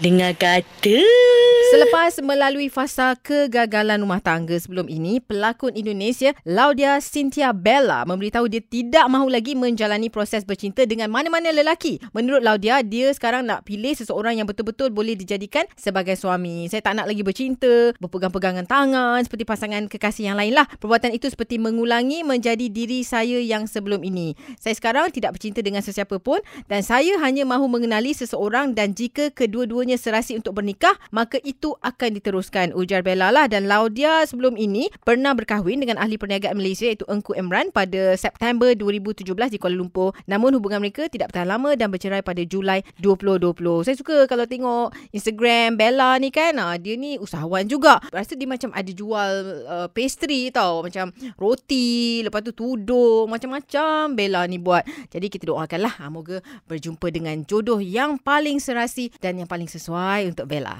Dengar kata. Selepas melalui fasa kegagalan rumah tangga sebelum ini, pelakon Indonesia Laudia Cynthia Bella memberitahu dia tidak mahu lagi menjalani proses bercinta dengan mana-mana lelaki. Menurut Laudia, dia sekarang nak pilih seseorang yang betul-betul boleh dijadikan sebagai suami. Saya tak nak lagi bercinta, berpegang-pegangan tangan seperti pasangan kekasih yang lain lah. Perbuatan itu seperti mengulangi menjadi diri saya yang sebelum ini. Saya sekarang tidak bercinta dengan sesiapa pun dan saya hanya mahu mengenali seseorang dan jika kedua-duanya serasi untuk bernikah, maka itu itu akan diteruskan. Ujar Bella lah dan Laudia sebelum ini pernah berkahwin dengan ahli perniagaan Malaysia iaitu Engku Emran pada September 2017 di Kuala Lumpur. Namun hubungan mereka tidak bertahan lama dan bercerai pada Julai 2020 saya suka kalau tengok Instagram Bella ni kan ah, dia ni usahawan juga. Rasa dia macam ada jual uh, pastry tau. Macam roti lepas tu tudung macam-macam Bella ni buat. Jadi kita doakanlah ah, moga berjumpa dengan jodoh yang paling serasi dan yang paling sesuai untuk Bella